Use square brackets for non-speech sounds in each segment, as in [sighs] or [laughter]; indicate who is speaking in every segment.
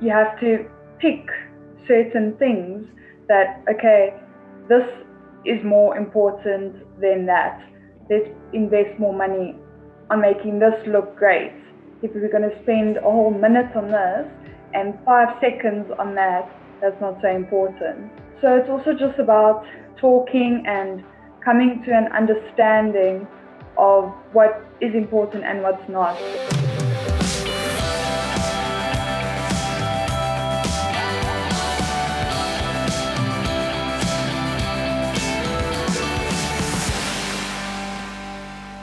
Speaker 1: you have to pick certain things that, okay, this is more important than that. Let's invest more money on making this look great. If we're going to spend a whole minute on this and five seconds on that, that's not so important. So it's also just about talking and coming to an understanding of what is important and what's not.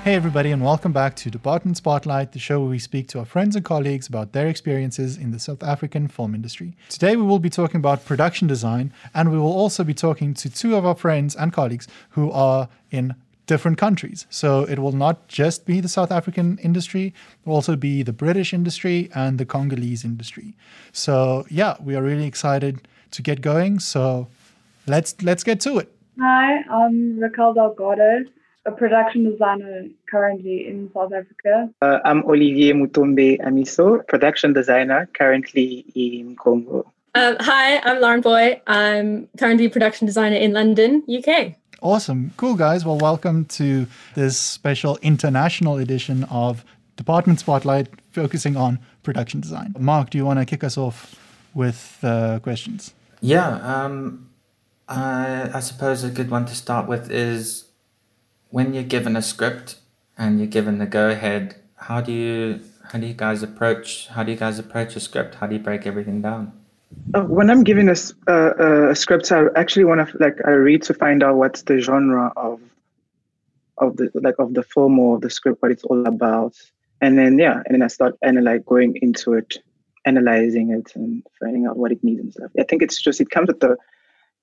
Speaker 2: Hey, everybody, and welcome back to Department Spotlight, the show where we speak to our friends and colleagues about their experiences in the South African film industry. Today, we will be talking about production design, and we will also be talking to two of our friends and colleagues who are in different countries. So it will not just be the South African industry, it will also be the British industry and the Congolese industry. So yeah, we are really excited to get going. So let's let's get to it.
Speaker 1: Hi, I'm Raquel Delgado a production designer currently in South Africa.
Speaker 3: Uh, I'm Olivier Mutombe Amiso, production designer currently in Congo.
Speaker 4: Um, hi, I'm Lauren Boy. I'm currently production designer in London, UK.
Speaker 2: Awesome. Cool, guys. Well, welcome to this special international edition of Department Spotlight focusing on production design. Mark, do you want to kick us off with uh, questions?
Speaker 5: Yeah. Um, I, I suppose a good one to start with is when you're given a script and you're given the go ahead, how do you how do you guys approach how do you guys approach a script? How do you break everything down?
Speaker 3: Uh, when I'm given a, a script, I actually want to like I read to find out what's the genre of of the like of the film or the script, what it's all about, and then yeah, and then I start and like going into it, analyzing it, and finding out what it needs and stuff. I think it's just it comes with the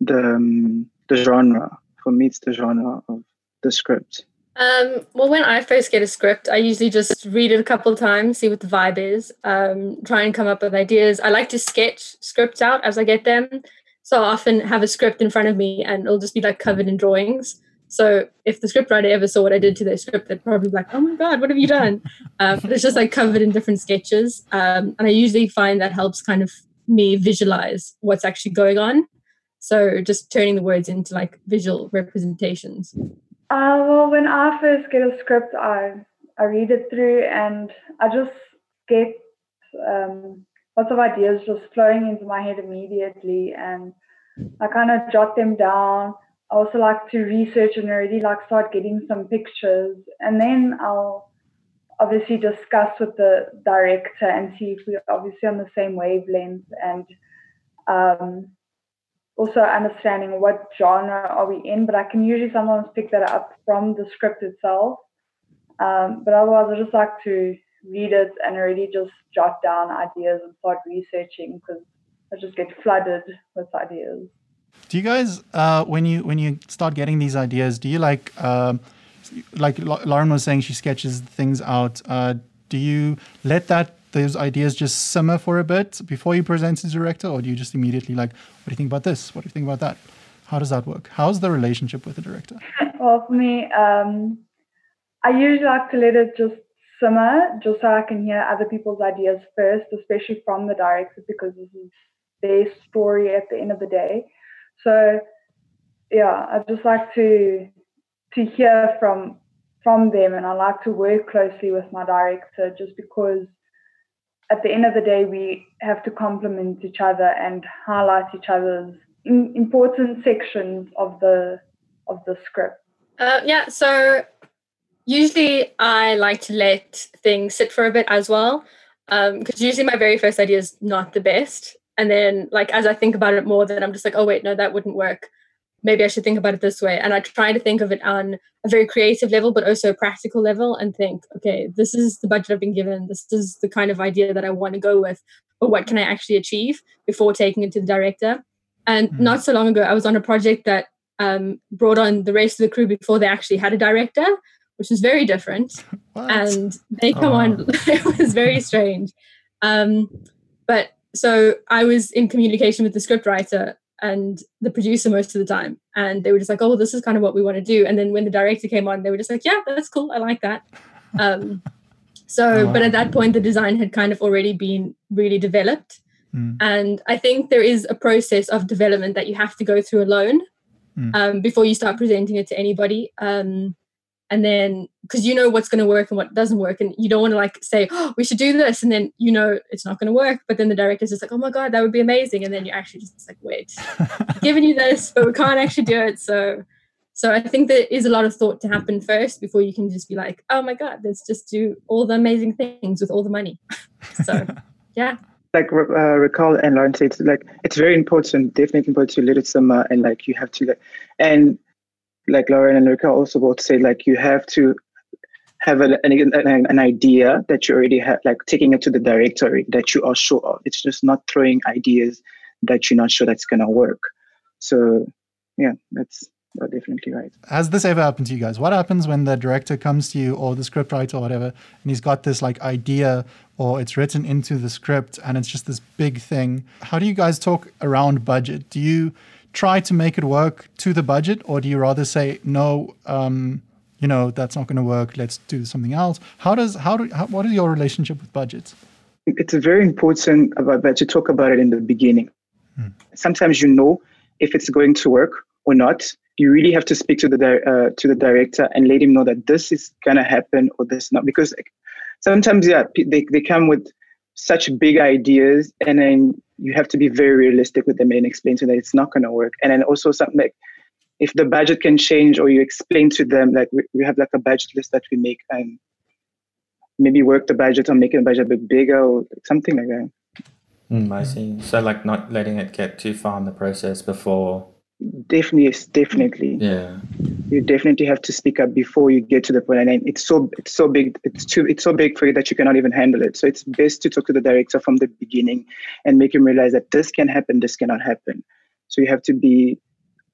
Speaker 3: the um, the genre. For me, it's the genre of the script?
Speaker 4: Um, well, when I first get a script, I usually just read it a couple of times, see what the vibe is, um, try and come up with ideas. I like to sketch scripts out as I get them. So I often have a script in front of me and it'll just be like covered in drawings. So if the scriptwriter ever saw what I did to their script, they'd probably be like, "Oh my god, what have you done?" [laughs] Um, it's just like covered in different sketches, um, and I usually find that helps kind of me visualize what's actually going on. So just turning the words into like visual representations.
Speaker 1: Uh, well, when I first get a script, I I read it through and I just get um, lots of ideas just flowing into my head immediately, and I kind of jot them down. I also like to research and already like start getting some pictures, and then I'll obviously discuss with the director and see if we're obviously on the same wavelength and um, also understanding what genre are we in, but I can usually sometimes pick that up from the script itself. Um, but otherwise, I just like to read it and already just jot down ideas and start researching because I just get flooded with ideas.
Speaker 2: Do you guys, uh, when you when you start getting these ideas, do you like, um, like Lauren was saying, she sketches things out. Uh, do you let that those ideas just simmer for a bit before you present to the director, or do you just immediately like, what do you think about this? What do you think about that? How does that work? How's the relationship with the director? [laughs]
Speaker 1: Well, for me, um, I usually like to let it just simmer, just so I can hear other people's ideas first, especially from the director, because this is their story at the end of the day. So, yeah, I just like to to hear from from them, and I like to work closely with my director, just because at the end of the day, we have to complement each other and highlight each other's important sections of the of the script.
Speaker 4: Uh, yeah, so usually I like to let things sit for a bit as well, because um, usually my very first idea is not the best, and then like as I think about it more, then I'm just like, oh wait, no, that wouldn't work maybe I should think about it this way. And I try to think of it on a very creative level, but also a practical level and think, okay, this is the budget I've been given. This is the kind of idea that I want to go with. But what can I actually achieve before taking it to the director? And mm. not so long ago, I was on a project that um, brought on the rest of the crew before they actually had a director, which was very different. [laughs]
Speaker 2: What?
Speaker 4: And they come oh. on, [laughs] it was very strange. Um, but so I was in communication with the scriptwriter and the producer most of the time. And they were just like, oh, this is kind of what we want to do. And then when the director came on, they were just like, yeah, that's cool. I like that. [laughs] Um, so, oh, wow. but at that point, the design had kind of already been really developed. Mm. And I think there is a process of development that you have to go through alone mm. um, before you start presenting it to anybody. Um, and then because you know what's going to work and what doesn't work and you don't want to like say oh we should do this and then you know it's not going to work but then the director's just like oh my god that would be amazing and then you're actually just like wait [laughs] giving you this but we can't actually do it. So so i think there is a lot of thought to happen first before you can just be like oh my god let's just do all the amazing things with all the money. [laughs] So [laughs] yeah.
Speaker 3: Like uh, Raquel and Lauren said, like it's very important, definitely important to let it simmer, and like you have to, like, and like Lauren and Luca also both say, like you have to have an, an, an idea that you already have, like taking it to the directory that you are sure of. It's just not throwing ideas that you're not sure that's gonna work. So yeah, that's definitely right.
Speaker 2: Has this ever happened to you guys? What happens when the director comes to you or the scriptwriter or whatever, and he's got this like idea or it's written into the script and it's just this big thing? How do you guys talk around budget? Do you try to make it work to the budget, or do you rather say no? Um, you know that's not going to work. Let's do something else. How does how do how, what is your relationship with budgets?
Speaker 3: It's very important about that to talk about it in the beginning. Hmm. Sometimes you know if it's going to work or not. You really have to speak to the uh, to the director and let him know that this is gonna happen or this not because sometimes yeah they, they come with such big ideas and then you have to be very realistic with them and explain to them it's not going to work. And then also something like if the budget can change or you explain to them like we, we have like a budget list that we make and maybe work the budget or making the budget a bit bigger or something like that.
Speaker 5: Mm, i see. So like not letting it get too far in the process before
Speaker 3: definitely yes definitely.
Speaker 5: Yeah.
Speaker 3: You definitely have to speak up before you get to the point. And it's so it's so big it's too it's so big for you that you cannot even handle it. So it's best to talk to the director from the beginning and make him realize that this can happen this cannot happen. So you have to be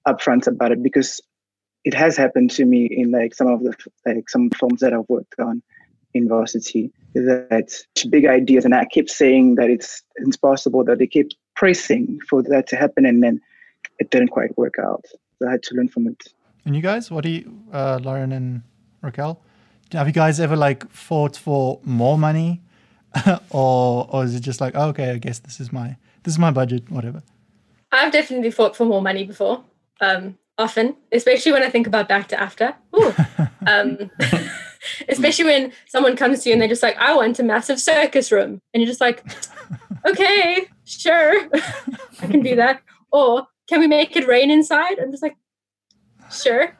Speaker 3: upfront about it because it has happened to me in like some of the like some films that I've worked on in varsity that big ideas and I keep saying that it's it's possible that they keep pressing for that to happen. And then it didn't quite work out. So I had to learn from it.
Speaker 2: And you guys, what do you, uh, Lauren and Raquel? Have you guys ever like fought for more money, [laughs] or or is it just like oh, okay, I guess this is my this is my budget, whatever?
Speaker 4: I've definitely fought for more money before. Um, often, especially when I think about back to AFDA. [laughs] um, [laughs] especially when someone comes to you and they're just like, I want a massive circus room. And you're just like, okay, sure, I can do that. Or can we make it rain inside? I'm just like, sure,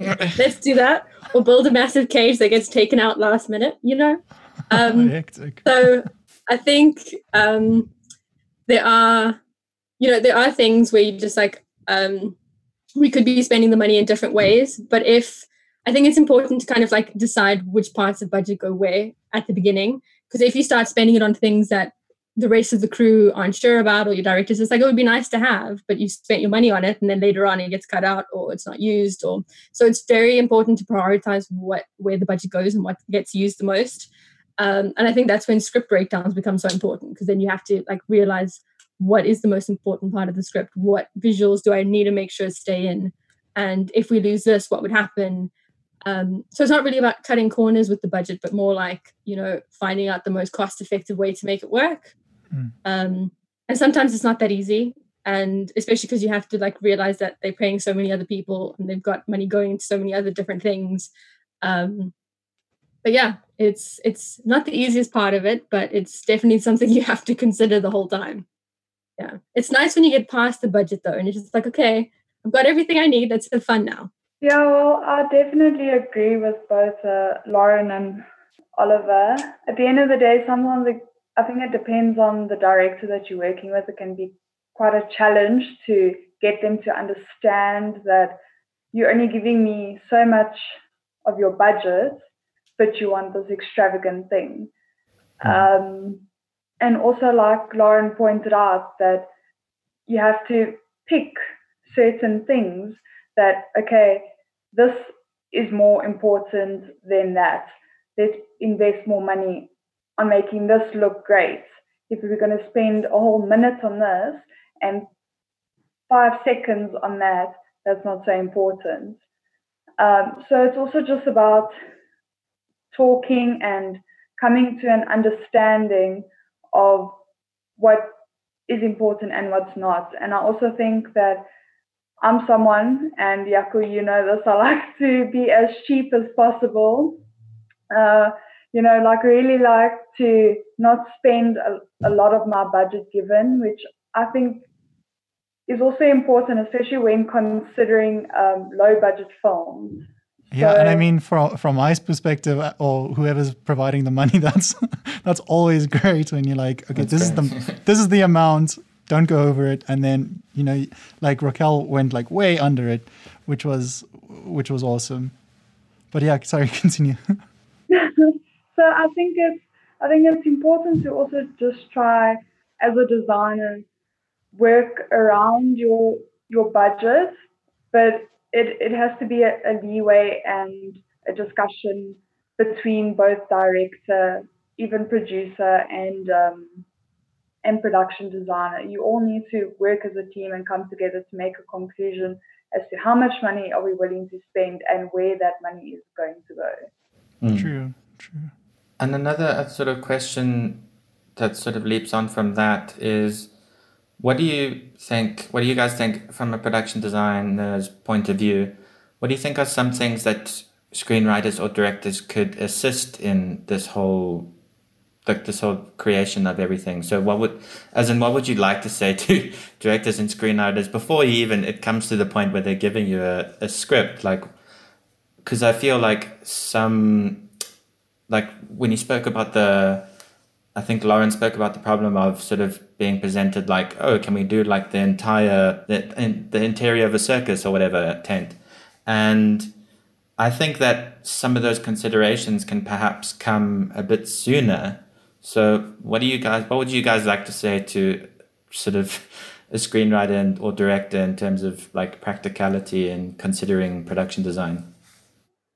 Speaker 4: let's do that. Or build a massive cage that gets taken out last minute, you know? Um, [laughs] so I think um, there are, you know, there are things where you just like, um, we could be spending the money in different ways. But if, I think it's important to kind of like decide which parts of budget go where at the beginning. Because if you start spending it on things that the rest of the crew aren't sure about or your directors it's like it would be nice to have but you spent your money on it and then later on it gets cut out or it's not used or so it's very important to prioritize what where the budget goes and what gets used the most. Um, and i think that's when script breakdowns become so important because then you have to like realize what is the most important part of the script what visuals do i need to make sure stay in and if we lose this what would happen? Um, so it's not really about cutting corners with the budget but more like you know finding out the most cost effective way to make it work Mm. Um, and sometimes it's not that easy. And especially because you have to like realize that they're paying so many other people and they've got money going into so many other different things. Um, but yeah, it's it's not the easiest part of it, but it's definitely something [laughs] you have to consider the whole time. Yeah, it's nice when you get past the budget though, and it's just like, okay, I've got everything I need. Let's have fun now.
Speaker 1: Yeah, well, I definitely agree with both uh, Lauren and Oliver. At the end of the day, sometimes it I think it depends on the director that you're working with. It can be quite a challenge to get them to understand that you're only giving me so much of your budget, but you want this extravagant thing. Hmm. Um, and also, like Lauren pointed out, that you have to pick certain things that, okay, this is more important than that. Let's invest more money on making this look great. If we're going to spend a whole minute on this and five seconds on that, that's not so important. Um, so it's also just about talking and coming to an understanding of what is important and what's not. And I also think that I'm someone, and Yaku, you know this, I like to be as cheap as possible. Uh, you know, like really like to not spend a, a lot of my budget given, which I think is also important, especially when considering um, low budget films.
Speaker 2: Yeah, so, and I mean, from from my perspective, uh, or whoever's providing the money, [laughs] that's that's always great when you're like, okay, this great. is the [laughs] this is the amount. Don't go over it, and then you know, like Raquel went like way under it, which was which was awesome. But yeah, sorry, [laughs] continue.
Speaker 1: So I think it's I think it's important to also just try as a designer work around your your budget, but it, it has to be a, a leeway and a discussion between both director, even producer, and um, and production designer. You all need to work as a team and come together to make a conclusion as to how much money are we willing to spend and where that money is going to go.
Speaker 2: Mm. True, true.
Speaker 5: And another sort of question that sort of leaps on from that is what do you think? What do you guys think from a production designer's point of view? What do you think are some things that screenwriters or directors could assist in this whole like this whole creation of everything. So what would as in what would you like to say to [laughs] directors and screenwriters before you even it comes to the point where they're giving you a, a script? Like because I feel like some like when you spoke about the I think Lauren spoke about the problem of sort of being presented like, oh, can we do like the entire the, in, the interior of a circus or whatever tent, and I think that some of those considerations can perhaps come a bit sooner. So, what do you guys? What would you guys like to say to sort of [laughs] a screenwriter and, or director in terms of like practicality and considering production design?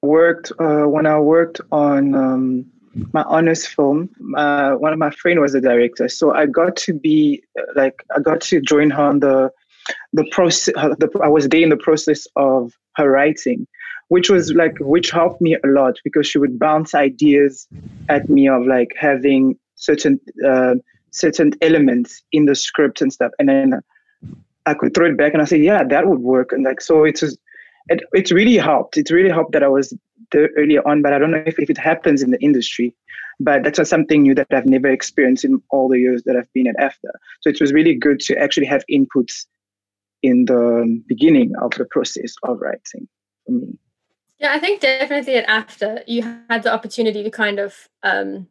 Speaker 3: Worked uh, when I worked on. Um my honors film. Uh, one of my friend was the director, so I got to be like I got to join her on the the process. The, I was there in the process of her writing, which was like which helped me a lot because she would bounce ideas at me of like having certain uh, certain elements in the script and stuff, and then I could throw it back and I say, yeah, that would work, and like so it was. It, it really helped. It really helped that I was there earlier on, but I don't know if, if it happens in the industry. But that's something new that I've never experienced in all the years that I've been at AFDA. So it was really good to actually have inputs in the beginning of the process of writing for me.
Speaker 4: Yeah, I think definitely at AFDA you had the opportunity to kind of um,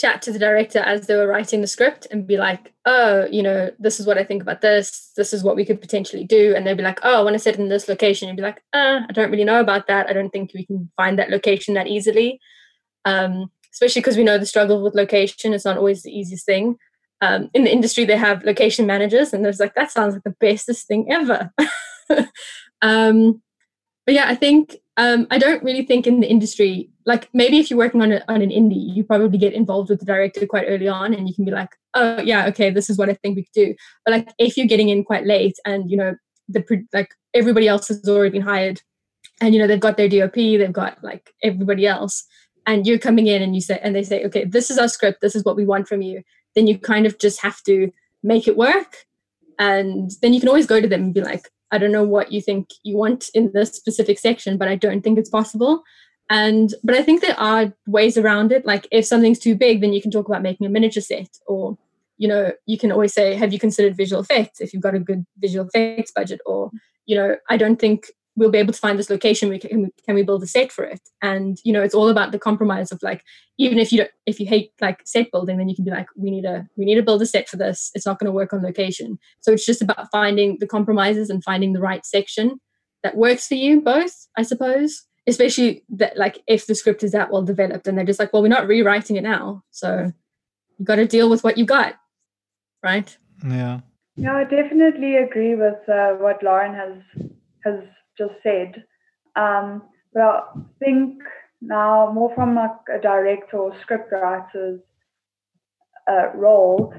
Speaker 4: chat to the director as they were writing the script and be like, oh, you know, this is what I think about this. This is what we could potentially do. And they'd be like, oh, I want to set in this location. You'd be like, uh, I don't really know about that. I don't think we can find that location that easily. Um, especially because we know the struggle with location. It's not always the easiest thing. Um, in the industry, they have location managers, and there's like, that sounds like the bestest thing ever. [laughs] um, but yeah, I think um, I don't really think in the industry, like maybe if you're working on, a, on an indie, you probably get involved with the director quite early on and you can be like, oh, yeah, okay, this is what I think we could do. But like if you're getting in quite late and, you know, the like everybody else has already been hired and, you know, they've got their DOP, they've got like everybody else, and you're coming in and you say, and they say, okay, this is our script, this is what we want from you, then you kind of just have to make it work. And then you can always go to them and be like, I don't know what you think you want in this specific section, but I don't think it's possible. And but I think there are ways around it. Like if something's too big, then you can talk about making a miniature set, or you know, you can always say, "Have you considered visual effects?" If you've got a good visual effects budget, or you know, I don't think we'll be able to find this location we can, can we build a set for it? And you know it's all about the compromise of like even if you don't if you hate like set building then you can be like we need a we need to build a set for this. It's not going to work on location. So it's just about finding the compromises and finding the right section that works for you both i suppose. Especially that like if the script is that well developed and they're just like well we're not rewriting it now so you got to deal with what you got right?
Speaker 2: Yeah.
Speaker 1: Yeah i definitely agree with uh, what lauren has has just said. Um, but I think now more from a, a director or script writer's uh, role,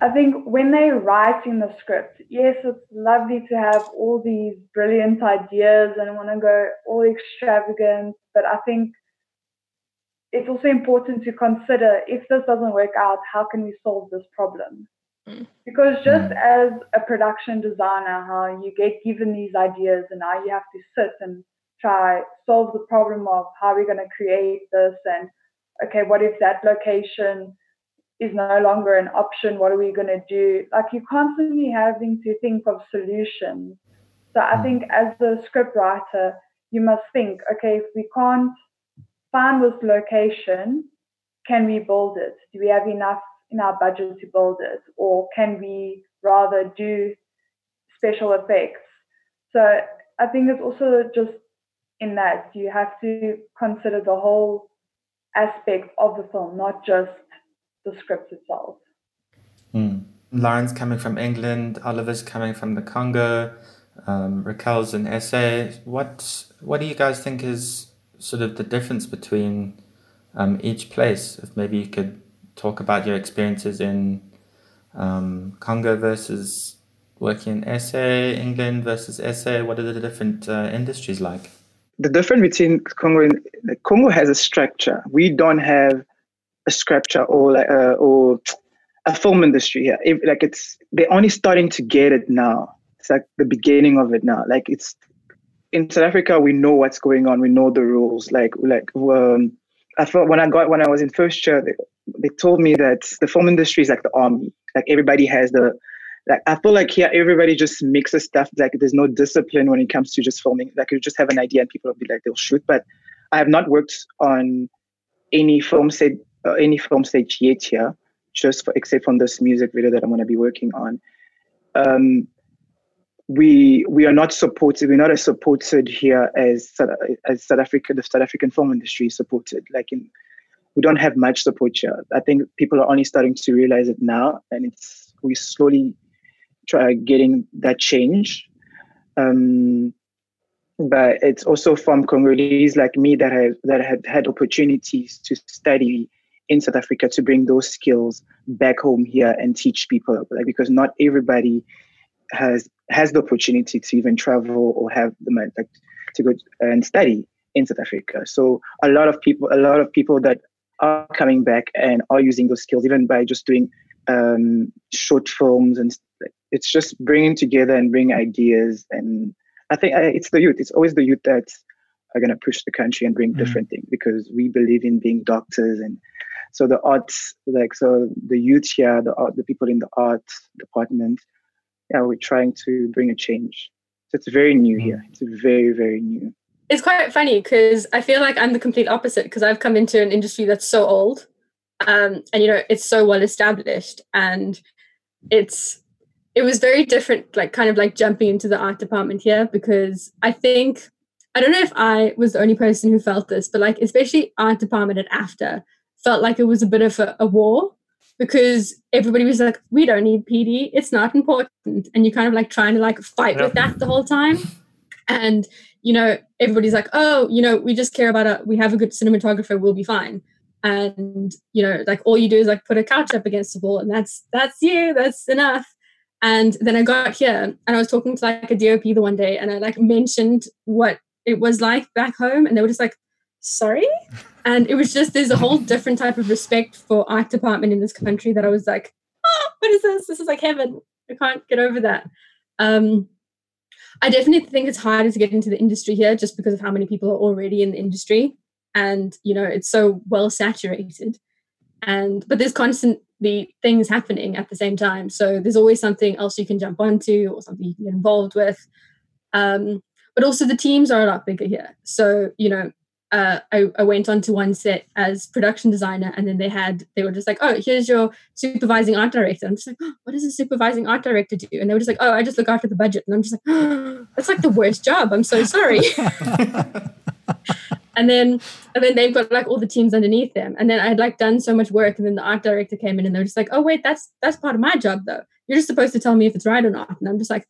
Speaker 1: I think when they're writing the script, yes, it's lovely to have all these brilliant ideas and want to go all extravagant, but I think it's also important to consider if this doesn't work out, how can we solve this problem? Mm. Because just mm. as a production designer, how you get given these ideas and now you have to sit and try solve the problem of how we're going to create this and okay, what if that location is no longer an option? What are we going to do? Like you're constantly having to think of solutions. So I mm. think as a script writer, you must think, okay, if we can't find this location, can we build it? Do we have enough in our budget to build it? Or can we rather do special effects? So I think it's also just in that you have to consider the whole aspect of the film, not just the script itself.
Speaker 5: Mm. Lauren's coming from England, Oliver's coming from the Congo, um, Raquel's in SA. What what do you guys think is sort of the difference between um, each place? If maybe you could talk about your experiences in um, Congo versus working in SA, England versus SA. What are the different uh, industries like?
Speaker 3: The difference between Congo and Congo has a structure. We don't have a structure or uh, or a film industry here. Like it's they're only starting to get it now. It's like the beginning of it now. Like it's in South Africa, we know what's going on. We know the rules. Like like um, I thought when I got when I was in first year, they, told me that the film industry is like the army. Like everybody has the like I feel like here everybody just mixes stuff. Like there's no discipline when it comes to just filming. Like you just have an idea and people will be like they'll shoot. But I have not worked on any film set uh, any film stage yet here, just for except from this music video that I'm going to be working on. Um, we we are not supported. We're not as supported here as as South Africa. The South African film industry is supported. Like in, we don't have much support here. I think people are only starting to realize it now, and it's we slowly try getting that change. Um, but it's also from Congolese like me that have that had had opportunities to study in South Africa to bring those skills back home here and teach people. Like because not everybody has has the opportunity to even travel or have the like to go and study in South Africa. So a lot of people, a lot of people that are coming back and are using those skills, even by just doing um, short films and it's just bringing together and bring ideas. And I think uh, it's the youth. It's always the youth that are going to push the country and bring mm-hmm. different things because we believe in being doctors and so the arts like so the youth here the art the people in the art department yeah, we're trying to bring a change. So it's very new mm. here. It's very, very new.
Speaker 4: It's quite funny because I feel like I'm the complete opposite because I've come into an industry that's so old. Um, and you know, it's so well established and it's it was very different, like kind of like jumping into the art department here because I think I don't know if I was the only person who felt this, but like especially art department at AFDA felt like it was a bit of a, a war because everybody was like, we don't need PD, it's not important. And you're kind of like trying to like fight yep. with that the whole time. And, you know, everybody's like, oh, you know, we just care about a, we have a good cinematographer, we'll be fine. And, you know, like all you do is like put a couch up against the wall and that's, that's you, that's enough. And then I got here and I was talking to like a DOP the one day and I like mentioned what it was like back home and they were just like, sorry? And it was just there's a whole different type of respect for art department in this country that I was like, oh, what is this? This is like heaven. I can't get over that. Um, I definitely think it's harder to get into the industry here just because of how many people are already in the industry. And, you know, it's so well saturated. And, but there's constantly things happening at the same time. So there's always something else you can jump onto or something you can get involved with. Um, but also the teams are a lot bigger here. So, you know, uh, I, I, went on to one set as production designer and then they had they were just like oh here's your supervising art director. I'm just like oh, what does a supervising art director do? And they were just like oh i just look after the budget. And i'm just like oh, [gasps] that's like the worst job. I'm so sorry. [laughs] And then and then they've got like all the teams underneath them. And then i had like done so much work and then the art director came in and they were just like oh wait that's that's part of my job though. You're just supposed to tell me if it's right or not. And i'm just like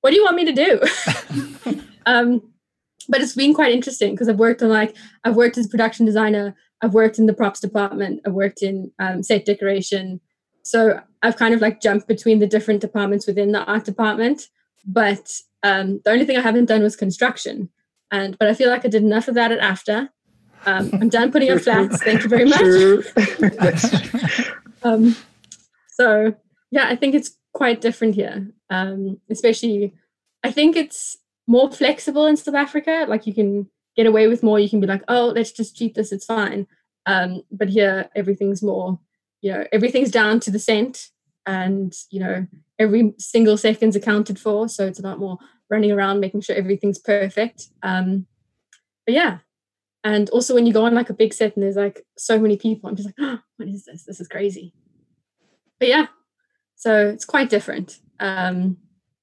Speaker 4: what do you want me to do? [laughs] Um but it's been quite interesting because I've worked on like I've worked as a production designer, I've worked in the props department, I've worked in um, set decoration. So I've kind of like jumped between the different departments within the art department. But um, the only thing I haven't done was construction. And but I feel like I did enough of that at AFDA. Um, I'm done putting up [laughs] flats. Thank you very much. [laughs] um, so Yeah, I think it's quite different here. Um, especially, I think it's more flexible in South Africa. Like you can get away with more. You can be like, oh, let's just cheat this. It's fine. Um, but here, everything's more, you know, everything's down to the cent, and you know, every single second's accounted for. So it's a lot more running around making sure everything's perfect. Um, but yeah, and also when you go on like a big set and there's like so many people, I'm just like, oh, what is this? This is crazy. But yeah, so it's quite different. Um,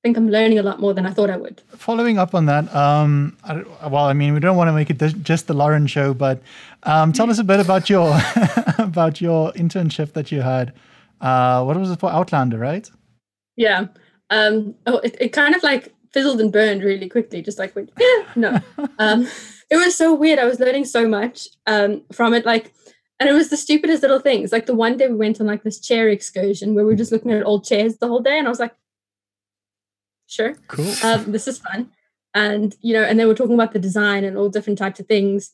Speaker 4: think I'm learning a lot more than I thought I would.
Speaker 2: Following up on that, um, I, well, I mean, we don't want to make it just the Lauren show, but um, tell us a bit about your [laughs] about your internship that you had. Uh, what was it for Outlander, right?
Speaker 4: Yeah. Um, oh, it, it kind of like fizzled and burned really quickly, just like went, yeah, no. [laughs] Um, it was so weird. I was learning so much um, from it. Like, and it was the stupidest little things. Like the one day we went on like this chair excursion where we were just looking at old chairs the whole day, and I was like, sure,
Speaker 2: cool,
Speaker 4: um, this is fun. And you know, and they were talking about the design and all different types of things.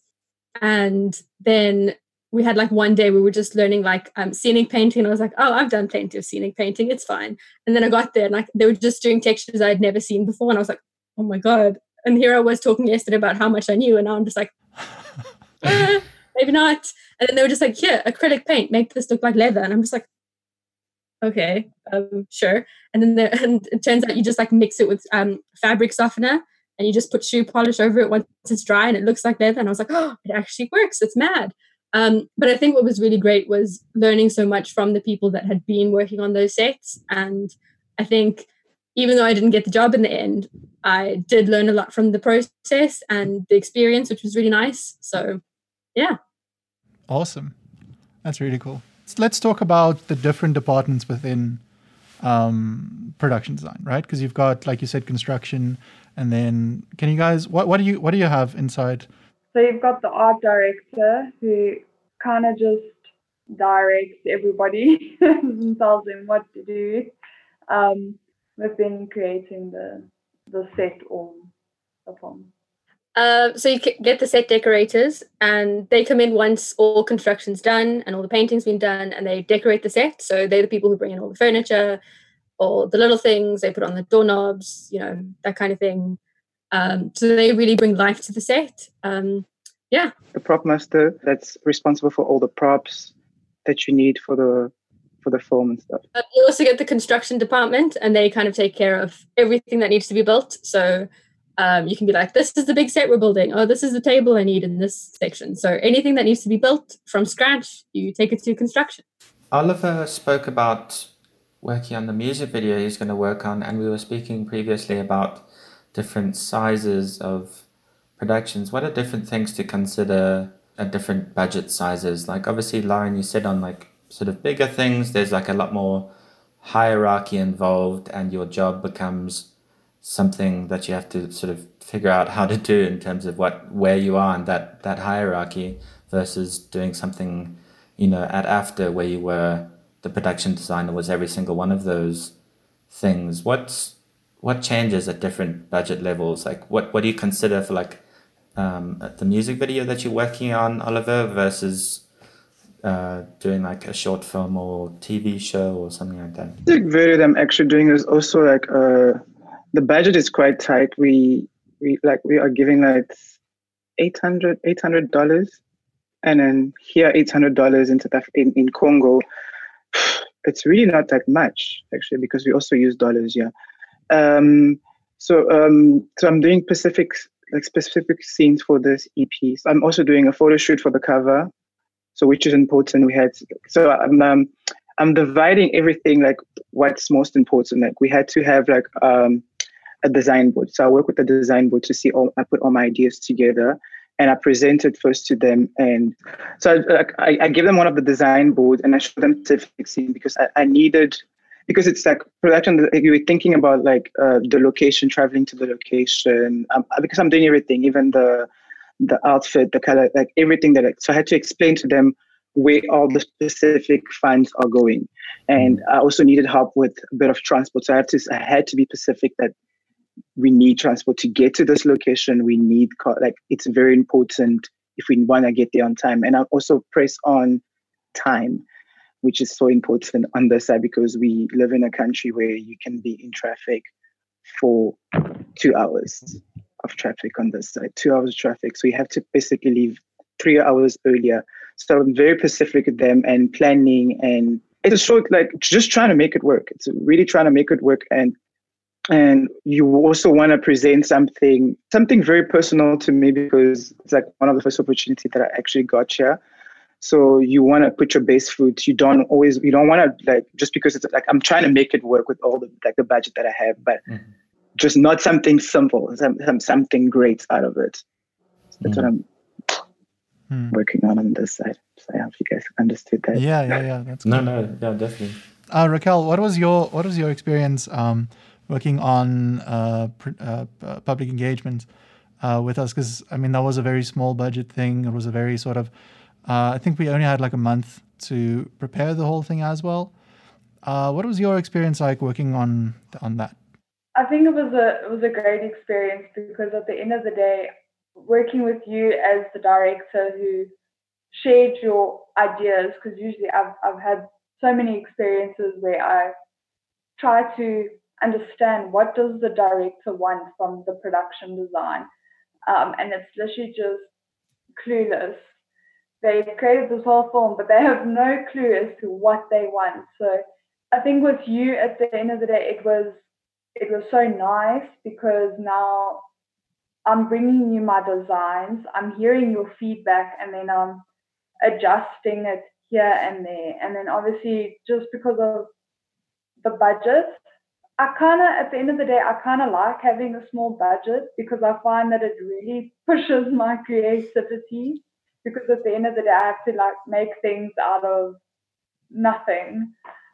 Speaker 4: And then we had like one day we were just learning like um, scenic painting. I was like, oh, I've done plenty of scenic painting. It's fine. And then I got there and like they were just doing textures I had never seen before. And I was like, oh my God. And here I was talking yesterday about how much I knew. And now I'm just like, eh, [laughs] maybe not. And then they were just like, here, acrylic paint, make this look like leather. And I'm just like, okay, um, sure. And then the, [laughs] and it turns out you just like mix it with um, fabric softener and you just put shoe polish over it once it's dry and it looks like leather. And I was like, oh, [gasps] it actually works. It's mad. Um, but I think what was really great was learning so much from the people that had been working on those sets. And I think even though I didn't get the job in the end, I did learn a lot from the process and the experience, which was really nice. So, yeah.
Speaker 2: Awesome. That's really cool. Let's talk about the different departments within um, production design, right? Because you've got, like you said, construction, and then can you guys what what do you what do you have inside
Speaker 1: so you've got the art director who kind of just directs everybody [laughs] and tells them what to do um, within creating the the set or the film.
Speaker 4: Uh, so you get the set decorators, and they come in once all construction's done and all the painting's been done, and they decorate the set. So they're the people who bring in all the furniture, all the little things. They put on the doorknobs, you know, that kind of thing. Um, so they really bring life to the set. Um, yeah.
Speaker 3: The prop master that's responsible for all the props that you need for the for the film and stuff.
Speaker 4: Uh, you also get the construction department, and they kind of take care of everything that needs to be built. So um, you can be like, "This is the big set we're building. Oh, this is the table I need in this section." So anything that needs to be built from scratch, you take it to construction.
Speaker 5: Oliver spoke about working on the music video he's going to work on, and we were speaking previously about different sizes of productions. What are different things to consider at different budget sizes? Like obviously, Lauren, you said on like sort of bigger things, there's like a lot more hierarchy involved, and your job becomes something that you have to sort of figure out how to do in terms of what where you are in that that hierarchy versus doing something you know at AFDA where you were the production designer was every single one of those things what's what changes at different budget levels? Like, what what do you consider for like um, the music video that you're working on, Oliver, versus uh, doing like a short film or TV show or something like that?
Speaker 3: The video I'm actually doing is also like uh, the budget is quite tight. We we like we are giving like 800 dollars, and then here eight hundred dollars in in in Congo. [sighs] It's really not that much actually because we also use dollars. Yeah. Um, so um, so I'm doing specific like specific scenes for this EP. So I'm also doing a photo shoot for the cover, so which is important. We had so I'm um, I'm dividing everything like what's most important. Like we had to have like um, a design board. So I work with the design board to see all. I put all my ideas together, and I present it first to them. And so I, I, I give them one of the design boards, and I show them specific scene because I, I needed because it's like production you were thinking about like uh, the location traveling to the location um, because i'm doing everything even the the outfit the color like everything that I, so i had to explain to them where all the specific funds are going and i also needed help with a bit of transport so i had to i had to be specific that we need transport to get to this location we need car, like it's very important if we want to get there on time and i also press on time which is so important on this side because we live in a country where you can be in traffic for two hours of traffic on this side, two hours of traffic. So you have to basically leave three hours earlier. So I'm very specific with them and planning and it's a short like just trying to make it work. It's really trying to make it work and and you also want to present something something very personal to me because it's like one of the first opportunities that I actually got here. So you want to put your base foot. You don't always you don't want to like just because it's like I'm trying to make it work with all the like the budget that I have, but mm-hmm. just not something simple, some, some, something great out of it. So that's mm-hmm. what I'm mm. working on on this side. So I hope you guys understood that.
Speaker 2: Yeah, yeah, yeah. That's
Speaker 5: no, no, yeah, definitely.
Speaker 2: Uh, Raquel, what was your what was your experience? Um, working on uh, uh, public engagement uh, with us because I mean that was a very small budget thing. It was a very sort of uh, I think we only had like a month to prepare the whole thing as well. Uh, what was your experience like working on on that?
Speaker 1: I think it was a it was a great experience because at the end of the day, working with you as the director who shared your ideas because usually I've I've had so many experiences where I try to understand what does the director want from the production design. Um, and it's literally just clueless. They've created this whole film, but they have no clue as to what they want. So I think with you, at the end of the day, it was it was so nice because now I'm bringing you my designs, I'm hearing your feedback, and then I'm adjusting it here and there. And then obviously, just because of the budget, I kind of, at the end of the day, I kind of like having a small budget because I find that it really pushes my creativity. Because at the end of the day, I have to like make things out of nothing.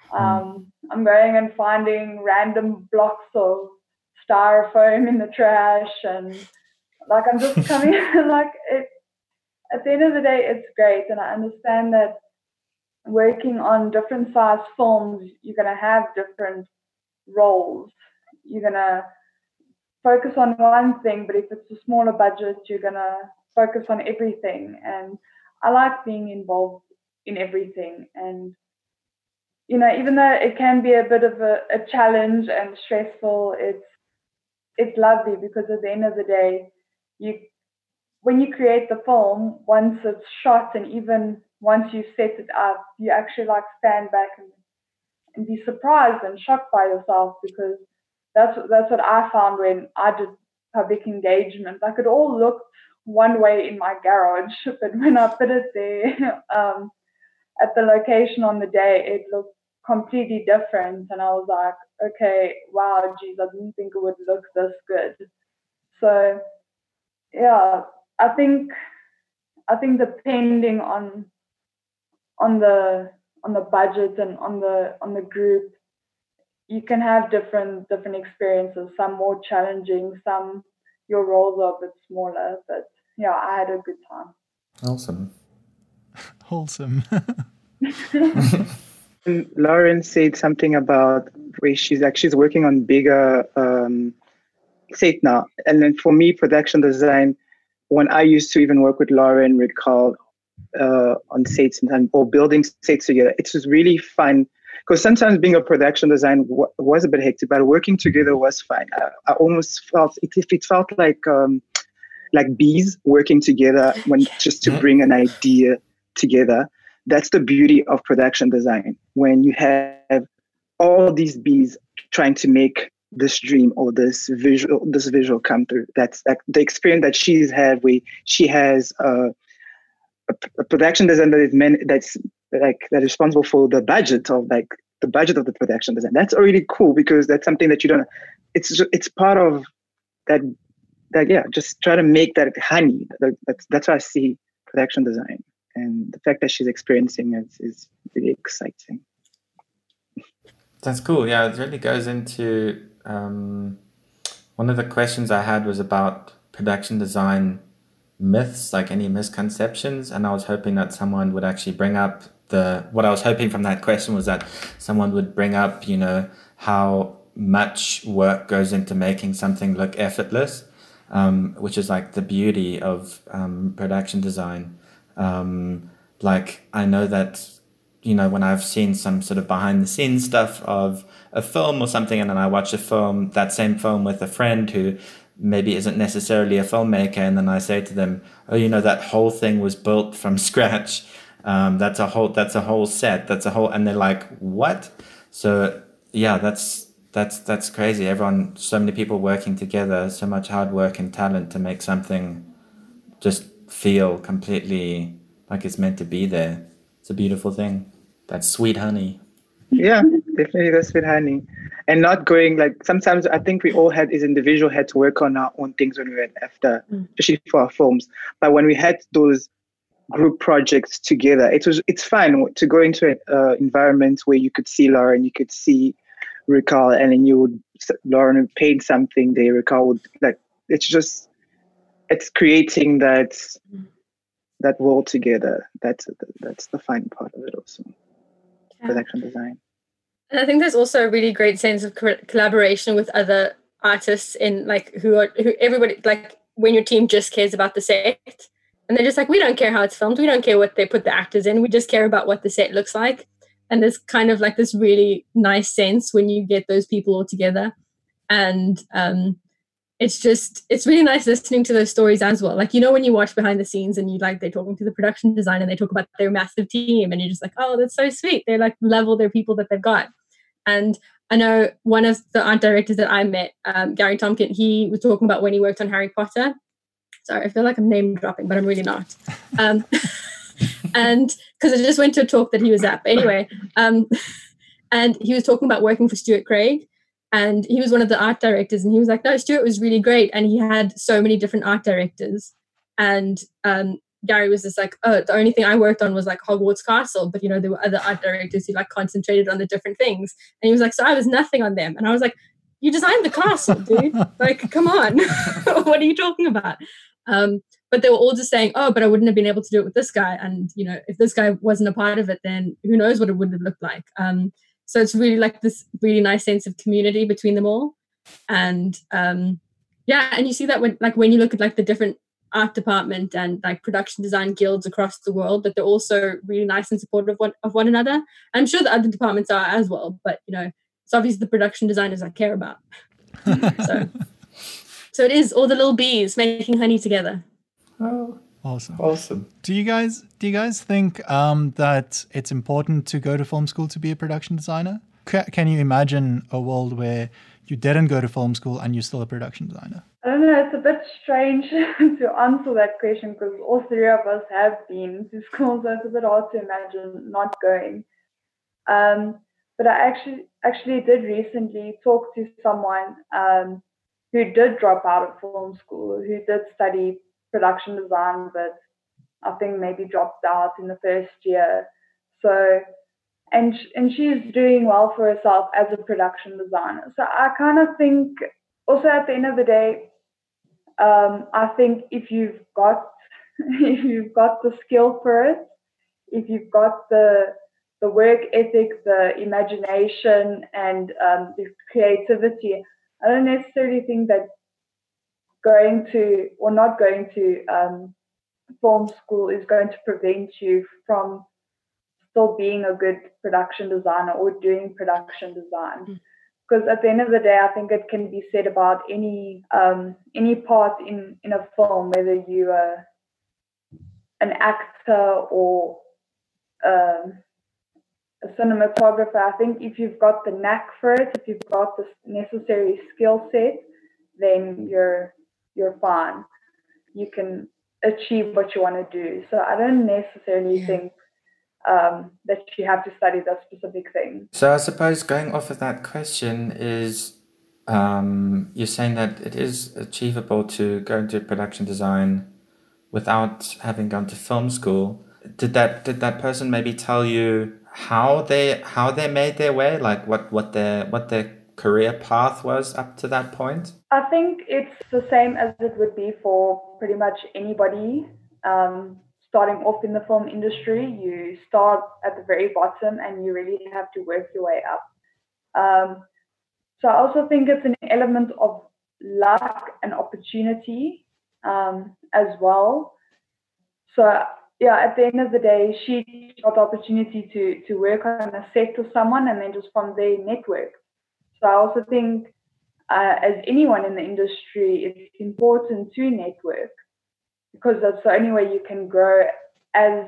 Speaker 1: Hmm. Um, I'm going and finding random blocks of styrofoam in the trash, and like I'm just [laughs] coming [laughs] like it. At the end of the day, it's great, and I understand that working on different size films, you're going to have different roles. You're going to focus on one thing, but if it's a smaller budget, you're going to focus on everything. And I like being involved in everything. And, you know, even though it can be a bit of a, a challenge and stressful, it's it's lovely because at the end of the day, you when you create the film, once it's shot and even once you set it up, you actually like stand back and and be surprised and shocked by yourself because that's that's what I found when I did public engagement. Like it all looked one way in my garage, [laughs] but when I put it there [laughs] um, at the location on the day, it looked completely different. And I was like, okay, wow, geez, I didn't think it would look this good. So yeah, I think I think depending on on the on the budget and on the on the group you can have different different experiences. Some more challenging some your roles are a bit smaller but yeah i had a good time.
Speaker 5: Awesome. [laughs]
Speaker 2: Wholesome. [laughs] [laughs]
Speaker 3: Lauren said something about where she's actually working on bigger um say now. And then for me production design when i used to even work with lauren Raquel uh, on sets and or building sets together. It was really fun because sometimes being a production design w- was a bit hectic, but working together was fun. I, I almost felt it, it felt like um, like bees working together when [laughs] just to bring an idea together. That's the beauty of production design when you have all these bees trying to make this dream or this visual this visual come through. That's like the experience that she's had where she has uh, a, a production design that is meant that's like that is responsible for the budget of like the budget of the production design. That's already cool because that's something that you don't. It's it's part of that. That yeah, just try to make that honey. That's that's how I see production design, and the fact that she's experiencing it is really exciting.
Speaker 5: That's cool. Yeah, it really goes into um, one of the questions I had was about production design myths, like any misconceptions. And I was hoping that someone would actually bring up the what I was hoping from that question was that someone would bring up, you know, how much work goes into making something look effortless, um, which is like the beauty of um, production design. Um, like I know that you know, when I've seen some sort of behind the scenes stuff of a film or something, and then I watch a film, that same film with a friend who maybe isn't necessarily a filmmaker, and then I say to them, "Oh, you know, that whole thing was built from [laughs] scratch. Um, that's a whole that's a whole set. That's a whole," and they're like, "What?" So yeah, that's that's that's crazy. Everyone, so many people working together, so much hard work and talent to make something just feel completely like it's meant to be there. It's a beautiful thing. That's sweet honey.
Speaker 3: Yeah, definitely that's sweet honey. And not going like sometimes I think we all had as individual had to work on our own things when we went after, mm. especially for our films. But when we had those group projects together, it was it's fun to go into an uh, environment where you could see Lauren, you could see Ricard, and then you would Lauren would paint something, they Ricard would like it's just it's creating that that world together. That's that's the fun part of it also. Yeah. Production design.
Speaker 4: And I think there's also a really great sense of co- collaboration with other artists in like who are who everybody like when your team just cares about the set and they're just like we don't care how it's filmed. We don't care what they put the actors in. We just care about what the set looks like. And there's kind of like this really nice sense when you get those people all together. And um it's just it's really nice listening to those stories as well. Like you know when you watch behind the scenes and you like they're talking to the production design and they talk about their massive team and you're just like oh that's so sweet. They're like level their people that they've got and i know one of the art directors that i met um, gary tompkin he was talking about when he worked on harry potter. Sorry i feel like i'm name dropping but i'm really not. [laughs] Um, [laughs] and because i just went to a talk that he was at but anyway um, [laughs] and he was talking about working for stuart craig and he was one of the art directors and he was like no stuart was really great and he had so many different art directors. And um, gary was just like oh the only thing i worked on was like hogwarts castle but you know there were other art directors who like concentrated on the different things. And he was like so i was nothing on them. And i was like you designed the castle dude. [laughs] Like come on. [laughs] What are you talking about? Um, but they were all just saying oh but i wouldn't have been able to do it with this guy. And you know if this guy wasn't a part of it then who knows what it would have looked like. Um, so it's really like this really nice sense of community between them all. And um yeah and you see that when like when you look at like the different art department and like production design guilds across the world that they're also really nice and supportive of one, of one another i'm sure the other departments are as well but you know it's obviously the production designers i care about [laughs] so so it is all the little bees making honey together
Speaker 5: oh
Speaker 2: Awesome.
Speaker 5: Awesome.
Speaker 2: Do you guys do you guys think um, that it's important to go to film school to be a production designer? Can you imagine a world where you didn't go to film school and you're still a production designer?
Speaker 1: I don't know. It's a bit strange [laughs] to answer that question because all three of us have been to school, so it's a bit hard to imagine not going. Um, but I actually actually did recently talk to someone um, who did drop out of film school, who did study production design, but I think maybe dropped out in the first year. So, and and she's doing well for herself as a production designer. So I kind of think, also at the end of the day, um, I think if you've got [laughs] if you've got the skill for it, if you've got the the work ethic, the imagination, and um, the creativity, I don't necessarily think that going to or not going to um, film school is going to prevent you from still being a good production designer or doing production design. Because at the end of the day, I think it can be said about any um, any part in, in a film, whether you are an actor or um, a cinematographer. I think if you've got the knack for it, if you've got the necessary skill set, then you're you're fine. You can achieve what you want to do. So I don't necessarily yeah. think um, that you have to study that specific thing.
Speaker 5: So I suppose going off of that question is um, you're saying that it is achievable to go into production design without having gone to film school. Did that did that person maybe tell you how they how they made their way, like what what their what their career path was up to that point?
Speaker 1: I think it's the same as it would be for pretty much anybody um, starting off in the film industry. You start at the very bottom and you really have to work your way up. Um, so I also think it's an element of luck and opportunity um, as well. So yeah, at the end of the day, she got the opportunity to to work on a set with someone, and then just from there network. So I also think, uh, as anyone in the industry, it's important to network because that's the only way you can grow as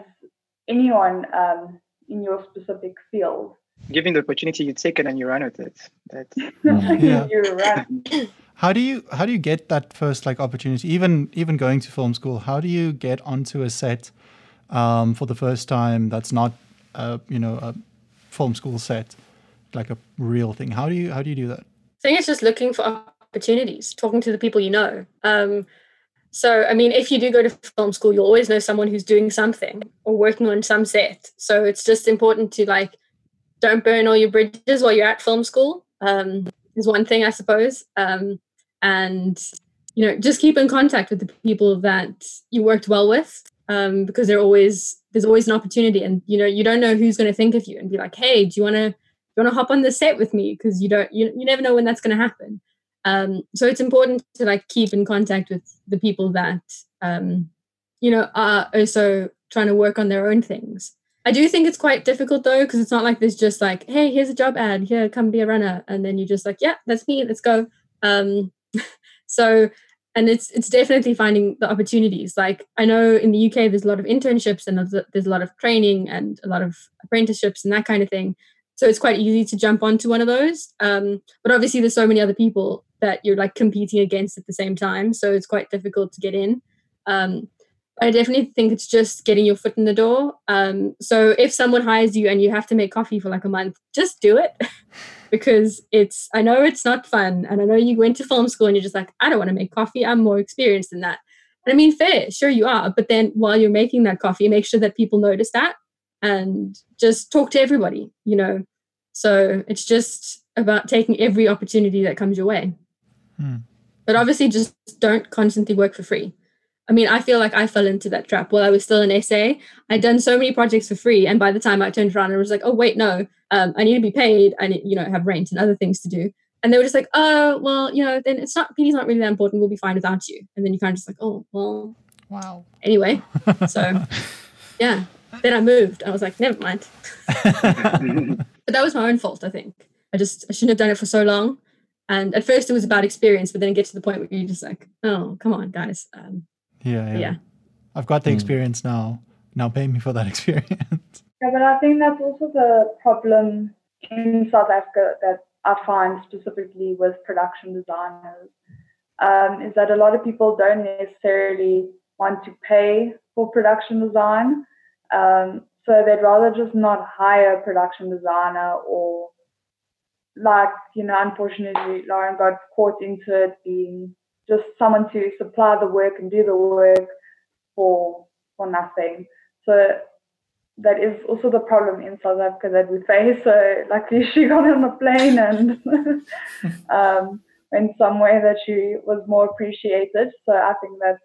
Speaker 1: anyone um, in your specific field.
Speaker 3: Given the opportunity, you take it and you run with it. That's [laughs]
Speaker 2: Yeah.
Speaker 1: you run. [coughs]
Speaker 2: How do you how do you get that first like opportunity? Even even going to film school, how do you get onto a set um, for the first time? That's not a you know a film school set, like a real thing. How do you how do you do that?
Speaker 4: I think it's just looking for opportunities, talking to the people you know. Um, so, I mean, if you do go to film school, you'll always know someone who's doing something or working on some set. So it's just important to like, don't burn all your bridges while you're at film school. Um, is one thing, I suppose. Um, and you know, just keep in contact with the people that you worked well with, um, because they're always there's always an opportunity, and you know, you don't know who's going to think of you and be like, hey, do you want to you want to hop on the set with me? Because you don't you you never know when that's going to happen. Um, so it's important to like keep in contact with the people that um, you know are also trying to work on their own things. I do think it's quite difficult though, because it's not like there's just like, hey, here's a job ad, here, come be a runner, and then you're just like, yeah, that's me, let's go. Um, [laughs] so, and it's it's definitely finding the opportunities. Like I know in the UK, there's a lot of internships and there's a lot of training and a lot of apprenticeships and that kind of thing. So it's quite easy to jump onto one of those. Um, but obviously, there's so many other people that you're like competing against at the same time, so it's quite difficult to get in. Um, I definitely think it's just getting your foot in the door. Um, so if someone hires you and you have to make coffee for like a month, just do it [laughs] because it's, I know it's not fun. And I know you went to film school and you're just like, I don't want to make coffee. I'm more experienced than that. And I mean, fair, sure you are. But then while you're making that coffee, make sure that people notice that and just talk to everybody, you know. So it's just about taking every opportunity that comes your way.
Speaker 2: Hmm.
Speaker 4: But obviously, just don't constantly work for free. I mean, I feel like I fell into that trap while I was still in SA. I'd done so many projects for free, and by the time I turned around, I was like, "Oh wait, no, um, I need to be paid. I need, you know, have rent and other things to do." And they were just like, "Oh, well, you know, then it's not penny's not really that important. We'll be fine without you." And then you kind of just like, "Oh, well,
Speaker 2: Wow.
Speaker 4: anyway." So, [laughs] yeah. Then I moved. I was like, "Never mind." [laughs] but that was my own fault. I think I just I shouldn't have done it for so long. And at first, it was about experience, but then it gets to the point where you're just like, "Oh, come on, guys." Um,
Speaker 2: Yeah, yeah.
Speaker 4: yeah.
Speaker 2: I've got the
Speaker 5: Hmm.
Speaker 2: experience now. Now pay me for that [laughs] experience.
Speaker 1: Yeah, but I think that's also the problem in South Africa that I find specifically with production designers um, is that a lot of people don't necessarily want to pay for production design. Um, so they'd rather just not hire a production designer or like, you know, unfortunately, Lauren got caught into it being just someone to supply the work and do the work for for nothing. So that is also the problem in South Africa that we face. So luckily [laughs] she got on the plane and [laughs] um, went somewhere that she was more appreciated. So I think that's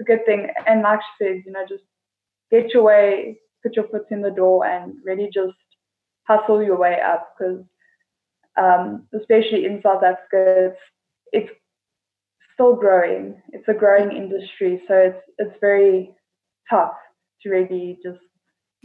Speaker 1: a good thing. And like she says, you know, just get your way, put your foot in the door and really just hustle your way up because um, especially in South Africa, it's, it's still growing. It's a growing industry, so it's it's very tough to really just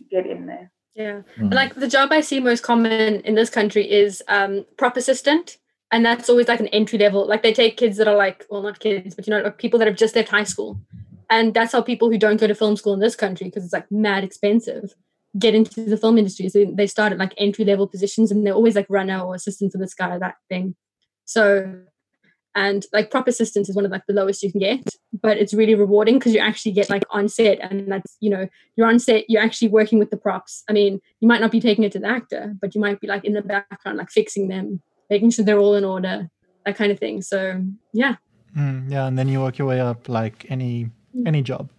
Speaker 1: get in there.
Speaker 4: Yeah.
Speaker 5: Mm.
Speaker 4: Like the job I see most common in this country is um, prop assistant. And that's always like an entry level. Like they take kids that are like, well, not kids, but you know, like people that have just left high school. And that's how people who don't go to film school in this country, because it's like mad expensive, get into the film industry. So they start at like entry level positions and they're always like runner or assistant for this guy, or that thing. So, and like prop assistant is one of like the lowest you can get, but it's really rewarding because you actually get like on set and that's, you know, you're on set, you're actually working with the props. I mean, you might not be taking it to the actor, but you might be like in the background, like fixing them, making sure they're all in order, that kind of thing. So yeah,
Speaker 2: Mm, yeah, and then you work your way up like any any job.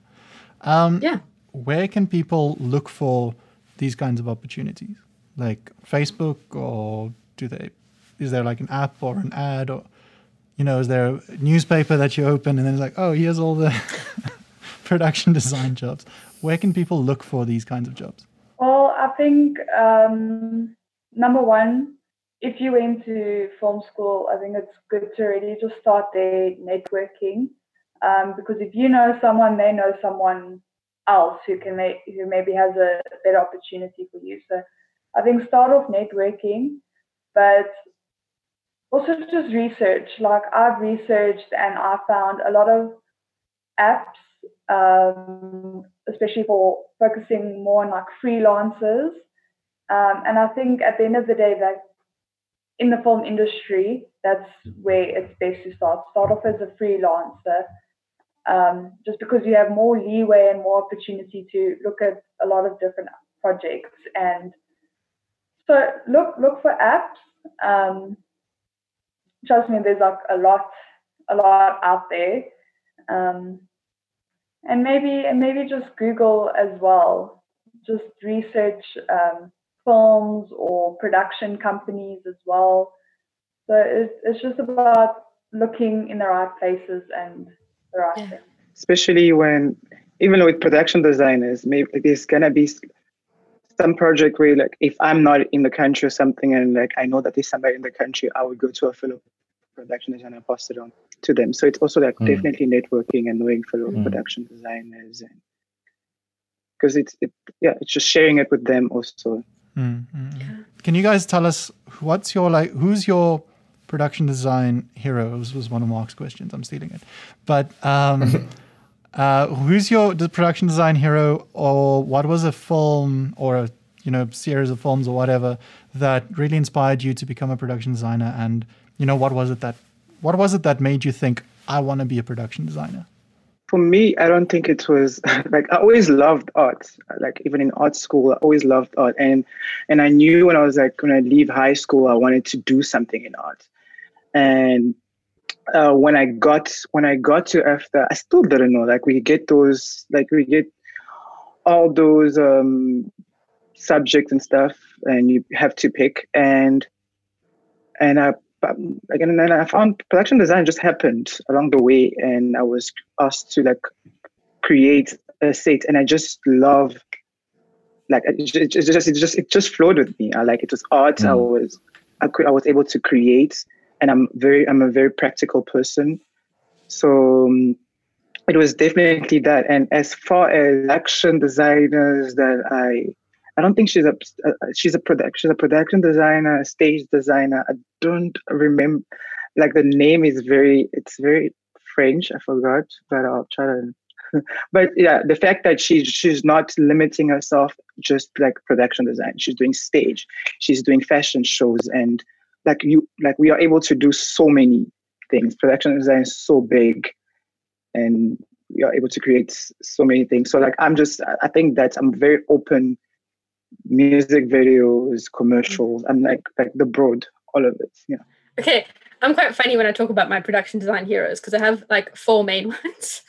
Speaker 2: Um,
Speaker 4: yeah.
Speaker 2: Where can people look for these kinds of opportunities? Like Facebook, or do they? Is there like an app or an ad, or you know, is there a newspaper that you open and then it's like, oh, here's all the [laughs] production design jobs? Where can people look for these kinds of jobs?
Speaker 1: Well, I think um, number one, if you went to film school, I think it's good to really just start there networking. Um, because if you know someone, they know someone. else who can make, who maybe has a better opportunity for you. So I think start off networking, but also just research. Like I've researched and I found a lot of apps, um, especially for focusing more on like freelancers. Um, and I think at the end of the day, that in the film industry, that's where it's best to start. Start off as a freelancer, um, just because you have more leeway and more opportunity to look at a lot of different projects. And so look look for apps. Um, trust me, there's like a lot a lot out there. Um, and maybe and maybe just Google as well. Just research um, films or production companies as well. So it's, it's just about looking in the right places and right yeah.
Speaker 3: Especially when, even with production designers, maybe there's gonna be some project where, like, if I'm not in the country or something, and like I know that there's somebody in the country, I would go to a fellow production designer and pass it on to them. So it's also like mm. definitely networking and knowing fellow mm. production designers and because it's it, yeah it's just sharing it with them also
Speaker 2: Mm-hmm. Can you guys tell us what's your like? Who's your production design heroes was one of Mark's questions. I'm stealing it, but um, [laughs] uh, who's your production design hero, or what was a film or a you know series of films or whatever that really inspired you to become a production designer? And you know what was it that what was it that made you think I want to be a production designer?
Speaker 3: for me, I don't think it was [laughs] like I always loved art. Like even in art school, I always loved art, and and I knew when I was like when I leave high school, I wanted to do something in art. And uh, when I got when I got to AFDA, I still didn't know. Like we get those, like we get all those um, subjects and stuff, and you have to pick. And and I again, and then I found production design just happened along the way, and I was asked to like create a set, and I just love like it just it just it just flowed with me. I like it was art. Mm. I was I could I was able to create, and I'm very I'm a very practical person, so. Um, it was definitely that. And as far as action designers that I I don't think she's a uh, she's a production she's a production designer, a stage designer. I don't remember like the name is very it's very French. I forgot, but I'll try to. [laughs] but yeah, the fact that she's she's not limiting herself just like production design. She's doing stage. She's doing fashion shows, and like you like we are able to do so many things. Production design is so big, and we are able to create so many things. So like I'm just I think that I'm very open music videos, commercials, and like like the broad, all of it. Yeah.
Speaker 4: Okay, I'm quite funny when I talk about my production design heroes because I have like four main [laughs] ones.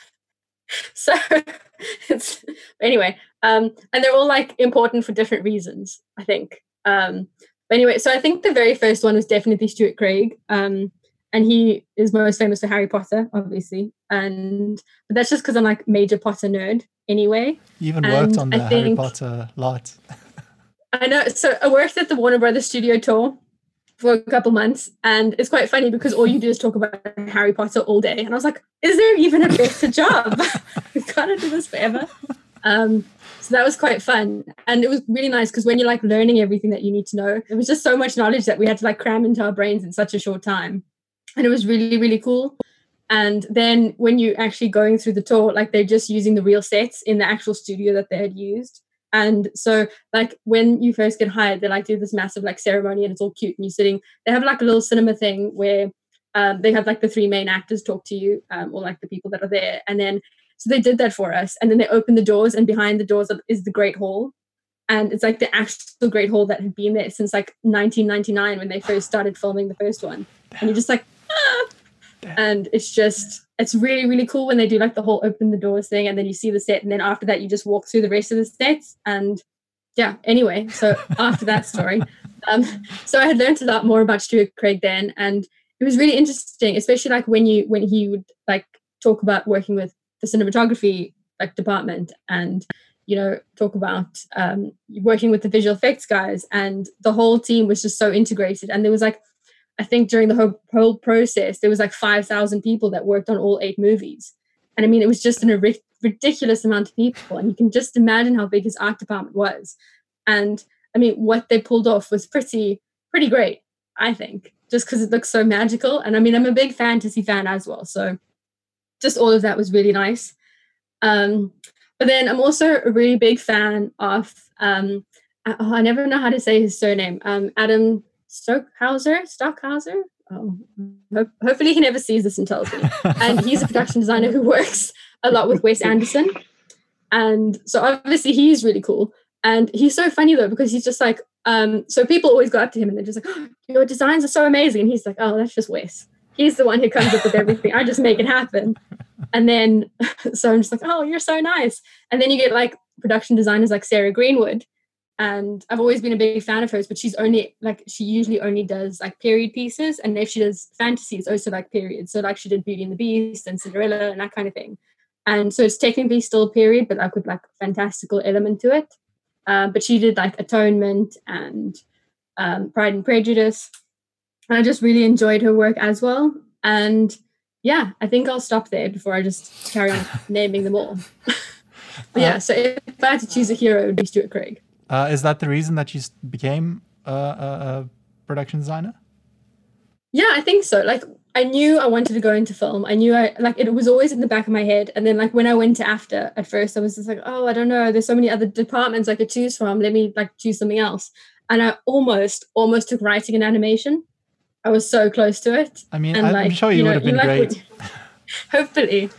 Speaker 4: so [laughs] it's anyway, um, and they're all like important for different reasons. I think. Um, but anyway, so I think the very first one was definitely Stuart Craig. Um, and he is most famous for Harry Potter, obviously. And but that's just because I'm like major Potter nerd anyway.
Speaker 2: You even worked on the Harry Potter lot.
Speaker 4: I know. So I worked at the Warner Brothers studio tour for a couple months, and it's quite funny because all you do is talk about Harry Potter all day. And I was like, is there even a better job? We've got to do this forever. Um, so that was quite fun, and it was really nice because when you're like learning everything that you need to know, it was just so much knowledge that we had to like cram into our brains in such a short time, and it was really really cool. And then when you're actually going through the tour, like they're just using the real sets in the actual studio that they had used. And so, like, when you first get hired, they like do this massive like ceremony and it's all cute and you're sitting. They have like a little cinema thing where um, they have like the three main actors talk to you um, or like the people that are there. And then, so they did that for us. And then they opened the doors, and behind the doors is the Great Hall. And it's like the actual Great Hall that had been there since like 1999 when they first started filming the first one. And you're just like, ah. And it's just, it's really really cool when they do like the whole open the doors thing and then you see the set and then after that you just walk through the rest of the sets and yeah anyway so [laughs] after that story um so i had learned a lot more about stuart craig then and it was really interesting especially like when you when he would like talk about working with the cinematography like department and you know talk about um working with the visual effects guys and the whole team was just so integrated and there was like I think during the whole, whole process, there was like 5,000 people that worked on all eight movies. And I mean, it was just an ridiculous amount of people, and you can just imagine how big his art department was. And I mean, what they pulled off was pretty pretty great, I think, just because it looks so magical. And I mean, I'm a big fantasy fan as well, so just all of that was really nice. Um, but then I'm also a really big fan of um, oh, I never know how to say his surname. Um, Adam Stockhausen, Stockhausen. Oh, hopefully he never sees this and tells me. [laughs] and he's a production designer who works a lot with Wes Anderson. And so obviously he's really cool. And he's so funny though, because he's just like, um, so people always go up to him and they're just like, oh, [gasps] your designs are so amazing. And he's like, oh, that's just Wes. He's the one who comes up with everything. I just make it happen. And then, [laughs] so I'm just like, oh, you're so nice. And then you get like production designers like Sarah Greenwood, and I've always been a big fan of hers, but she's only like she usually only does like period pieces, and if she does fantasy, it's also like period. So like she did Beauty and the Beast and Cinderella and that kind of thing. And so it's technically still period, but like with like fantastical element to it. Uh, but she did like Atonement and um, Pride and Prejudice, and I just really enjoyed her work as well. And yeah, I think I'll stop there before I just carry on [laughs] naming them all. [laughs] but yeah, so if I had to choose a hero, it would be Stuart Craig.
Speaker 2: Uh, is that the reason that you became a, a, a, production designer?
Speaker 4: Yeah, I think so. Like, I knew I wanted to go into film. I knew I like it was always in the back of my head. And then, like, when I went to AFDA at first, I was just like, oh, I don't know. There's so many other departments I could choose from. Let me like choose something else. And I almost, almost took writing and animation. I was so close to it.
Speaker 2: I mean, and, I'm like, sure you, you know, would have been great. [laughs]
Speaker 4: hopefully.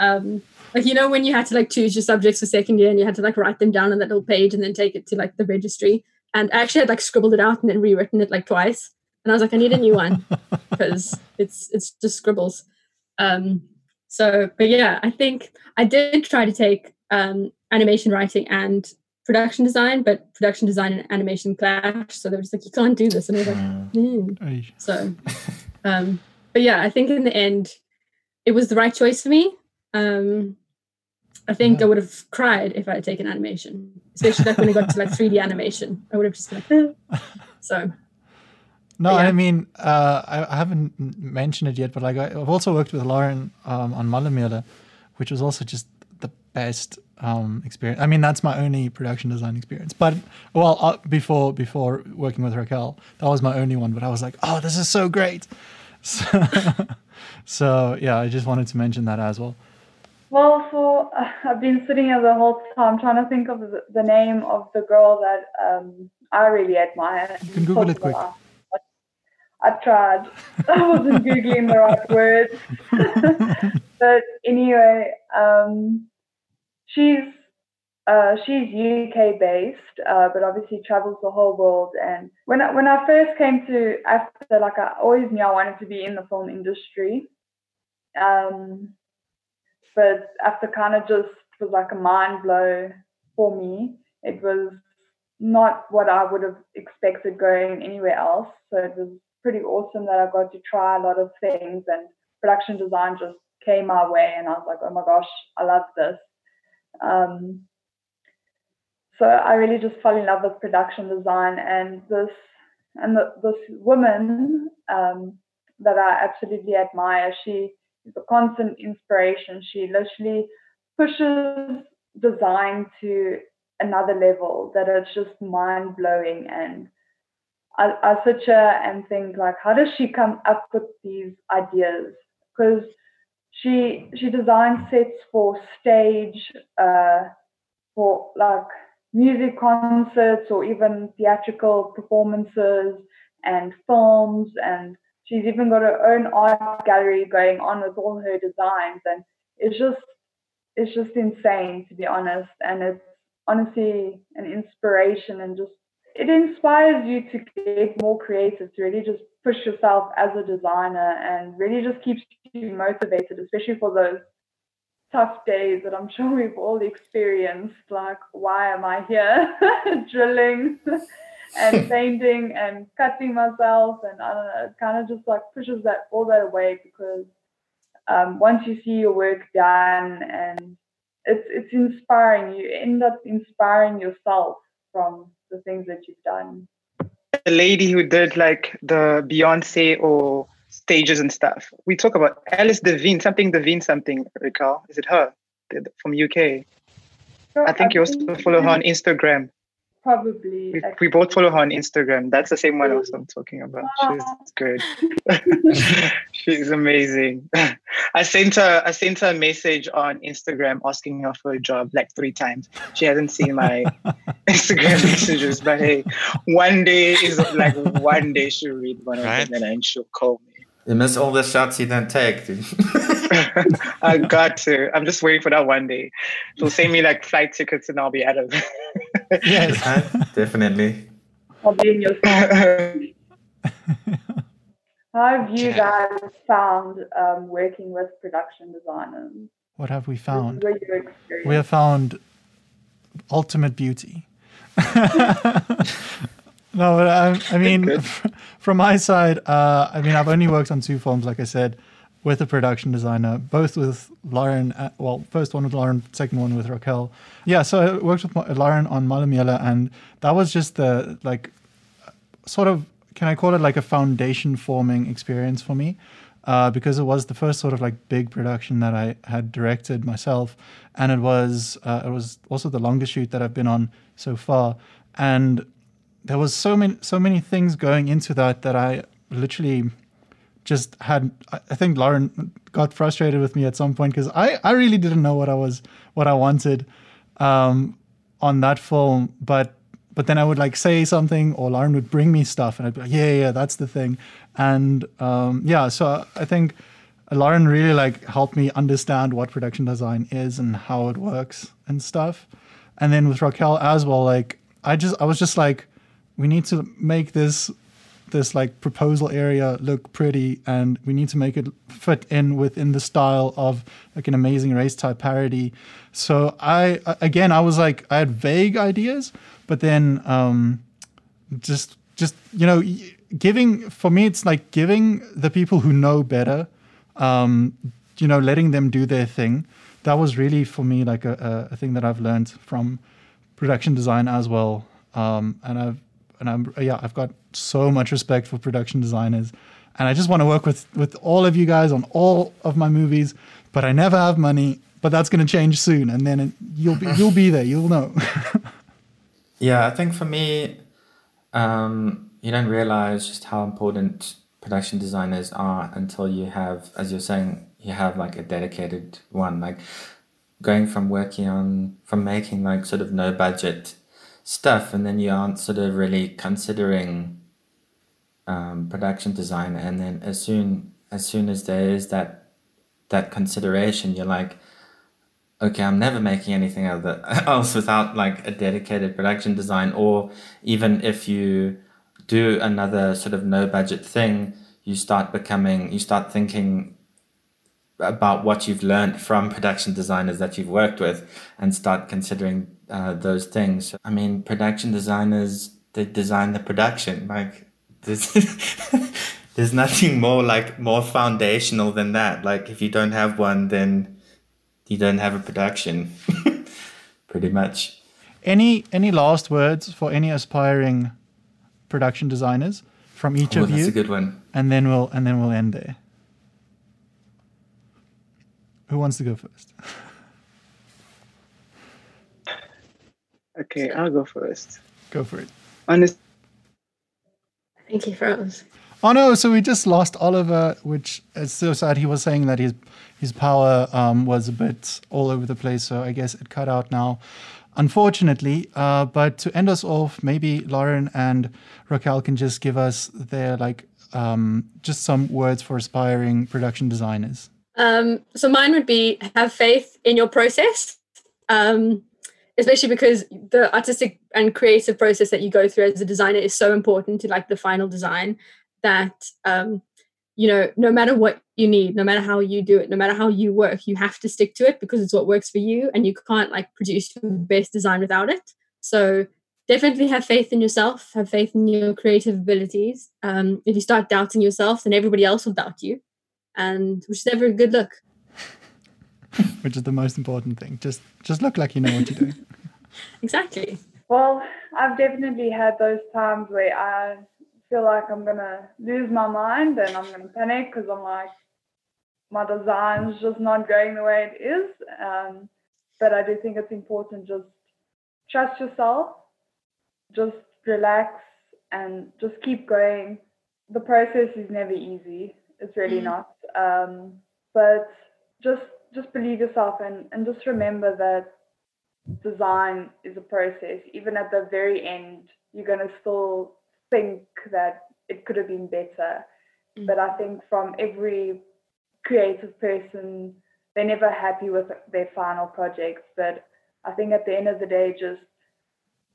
Speaker 4: Um, like you know when you had to like choose your subjects for second year and you had to like write them down on that little page and then take it to like the registry and I actually had like scribbled it out and then rewritten it like twice and I was like I need a new one [laughs] because it's it's just scribbles um so but yeah I think I did try to take um animation writing and production design but production design and animation clash so they were just like you can't do this and I was like mm. so [laughs] um but yeah I think in the end it was the right choice for me um, I think yeah. I would have cried if I had taken animation, especially like when I got to like 3D animation. I would have just been like, so.
Speaker 2: No, yeah. I mean, uh, I, I, haven't mentioned it yet, but like I, have also worked with Lauren um, on Mallemele, which was also just the best um, experience. I mean, that's my only production design experience. But well, uh, before before working with Raquel, that was my only one. But I was like, oh, this is so great. [laughs] So, so yeah, I just wanted to mention that as well.
Speaker 1: Well, so uh, [laughs] I've been sitting here the whole time trying to think of the, the name of the girl that um, I really admire.
Speaker 2: You can Google it quick. [laughs]
Speaker 1: I tried. I wasn't googling the right words. but anyway, um, she's uh, she's UK based, uh, but obviously travels the whole world. And when I, when I first came to AFDA, like I always knew I wanted to be in the film industry. Um, but AFDA kind of just was like a mind blow for me. It was not what I would have expected going anywhere else. So it was pretty awesome that I got to try a lot of things and production design just came my way and I was like, oh my gosh, I love this. Um, so I really just fell in love with production design and this and the, this woman um, that I absolutely admire. She is a constant inspiration. She literally pushes design to another level that it's just mind blowing. And I, I sit here and think like, how does she come up with these ideas? Because she she designs sets for stage, uh, for like music concerts or even theatrical performances and films and she's even got her own art gallery going on with all her designs and it's just it's just insane to be honest and it's honestly an inspiration and just it inspires you to get more creative to really just push yourself as a designer and really just keeps you motivated especially for those tough days that i'm [laughs] sure we've all experienced like why am i here [laughs] drilling [laughs] and painting and cutting myself and I don't know, it kind of just like pushes that all that away because um, once you see your work done and it's it's inspiring, you end up inspiring yourself from the things that you've done.
Speaker 3: The lady who did like the Beyonce or stages and stuff. We talk about Alice Devine, something Devine, something. Raquel? Is it her? from UK. So I think I you also follow her on Instagram.
Speaker 1: Probably.
Speaker 3: We, we, both follow her on Instagram. That's the same one I'm talking about. She's good. [laughs] [laughs] She's amazing. [laughs] I sent her I sent her a message on Instagram asking her for a job like three times. She hasn't seen my [laughs] Instagram messages, but hey, one day is like one day she'll read one right? of them and she'll call me.
Speaker 5: You miss all the shots you don't take, dude. [laughs]
Speaker 3: I got to. I'm just waiting for that one day. She'll send me like flight tickets and I'll be out of it.
Speaker 5: Yes, definitely.
Speaker 1: I'll be in your How have you guys found um, working with production designers?
Speaker 2: What have we found? We have found ultimate beauty. [laughs] No, but I, I mean, [laughs] from my side, uh, I mean, I've only worked on two films, like I said, with a production designer, both with Lauren. Uh, well, first one with Lauren, second one with Raquel. Yeah, so I worked with Lauren on Malamela, and that was just the like, sort of, can I call it like a foundation forming experience for me? Uh, because it was the first sort of like big production that I had directed myself, and it was uh, it was also the longest shoot that I've been on so far, and there was so many so many things going into that that I literally just had I think Lauren got frustrated with me at some point because I, I really didn't know what I was what I wanted um, on that film but but then I would like say something or Lauren would bring me stuff and I'd be like yeah yeah that's the thing. And um, yeah so I think Lauren really like helped me understand what production design is and how it works and stuff. And then with Raquel as well like I just I was just like we need to make this this like proposal area look pretty and we need to make it fit in within the style of like an amazing race type parody. So i again i was like i had vague ideas but then um just just you know giving for me it's like giving the people who know better um you know letting them do their thing that was really for me like a, a thing that i've learned from production design as well um and i've and I'm yeah, I've got so much respect for production designers, and I just want to work with with all of you guys on all of my movies. But I never have money. But that's going to change soon, and then it, you'll be you'll be there. You'll know. [laughs]
Speaker 5: yeah, I think for me, um, you don't realize just how important production designers are until you have, as you're saying, you have like a dedicated one. Like going from working on from making like sort of no budget stuff and then you aren't sort of really considering um, production design and then as soon as soon as there is that that consideration you're like okay i'm never making anything [laughs] else without like a dedicated production design or even if you do another sort of no budget thing you start becoming you start thinking about what you've learned from [laughs] production designers that you've worked with and start considering uh, those things. I mean, production designers they design the production. Like there's [laughs] nothing more like more foundational than that. Like if you don't have one, then you don't have a production. [laughs] Pretty much.
Speaker 2: Any any last words for any aspiring production designers from each
Speaker 5: oh,
Speaker 2: of you?
Speaker 5: That's a good one.
Speaker 2: And then we'll and then we'll end there. Who wants to go first? [laughs]
Speaker 3: Okay, I'll go first.
Speaker 2: Go for it.
Speaker 3: Honest.
Speaker 4: Thank you, Froze.
Speaker 2: Oh no! So we just lost Oliver, which is so sad. He was saying that his his power um, was a bit all over the place, so I guess it cut out now, unfortunately. Uh, but to end us off, maybe Lauren and Raquel can just give us their like um, just some words for aspiring production designers.
Speaker 4: Um, so mine would be have faith in your process. Um, especially because the artistic and creative process that you go through as a designer is so important to like the final design that um, you know no matter what you need no matter how you do it no matter how you work you have to stick to it because it's what works for you and you can't like produce your best design without it so definitely have faith in yourself have faith in your creative abilities um, if you start doubting yourself then everybody else will doubt you and which is never a good look [laughs]
Speaker 2: which is the most important thing. Just just look like you know what you're doing. [laughs]
Speaker 4: exactly.
Speaker 1: Well, I've definitely had those times where I feel like I'm gonna lose my mind and I'm gonna panic because I'm like, my design's just not going the way it is. Um, but I do think it's important just trust yourself, just relax, and just keep going. The process is never easy. It's really
Speaker 4: Mm.
Speaker 1: not. Um, but just just believe yourself and, and just remember that design is a process. Even at the very end, you're gonna still think that it could have been better.
Speaker 4: Mm.
Speaker 1: But I think from every creative person, they're never happy with their final projects. But I think at the end of the day, just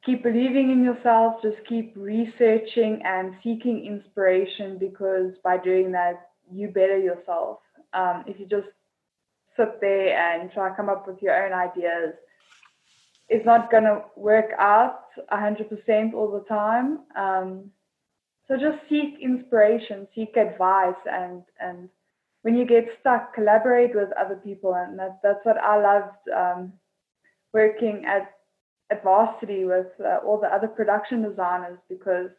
Speaker 1: keep believing in yourself, just keep researching and seeking inspiration because by doing that, you better yourself. Um, if you just sit there and try to come up with your own ideas, it's not going to work out 100% all the time. Um, so just seek inspiration, seek advice, and and when you get stuck, collaborate with other people, and that, that's what I loved um, working at at Varsity with uh, all the other production designers because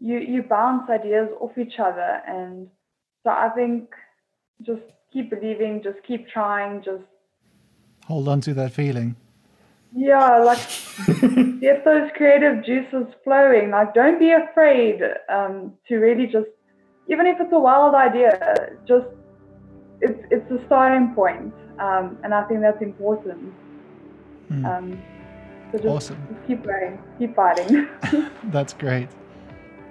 Speaker 1: you you bounce ideas off each other, and so I think just keep believing, just keep trying, just
Speaker 2: Hold on to that feeling.
Speaker 1: yeah, like [laughs] get those creative juices flowing. Like, don't be afraid um, to really just, even if it's a wild idea, just it's it's a starting point, um, and I think that's important.
Speaker 2: Hmm.
Speaker 1: Um, so just,
Speaker 2: Awesome.
Speaker 1: just keep going, keep fighting. [laughs] [laughs]
Speaker 2: That's great.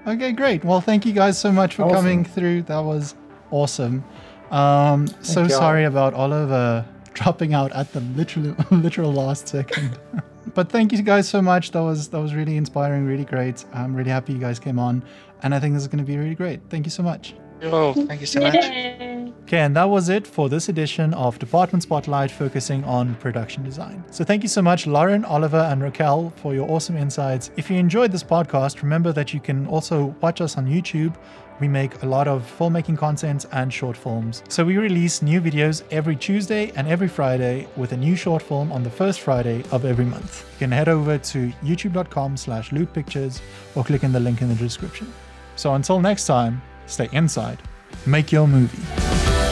Speaker 2: Okay, great. Well, thank you guys so much for
Speaker 5: Awesome.
Speaker 2: coming through. That was awesome. Um, so
Speaker 5: you.
Speaker 2: sorry about Oliver dropping out at the literal [laughs] literal last second. but thank you guys so much. That was that was really inspiring, really great. I'm really happy you guys came on, and I think this is going to be really great. Thank you so much.
Speaker 6: Yo, thank you so much. [laughs]
Speaker 2: Okay, and that was it for this edition of Department Spotlight focusing on production design. So thank you so much, Lauren, Oliver, and Raquel for your awesome insights. If you enjoyed this podcast, remember that you can also watch us on YouTube. We make a lot of filmmaking content and short films. So we release new videos every Tuesday and every Friday with a new short film on the first Friday of every month. You can head over to youtube.com slash loot pictures or click in the link in the description. So until next time, Stay inside. Make your movie.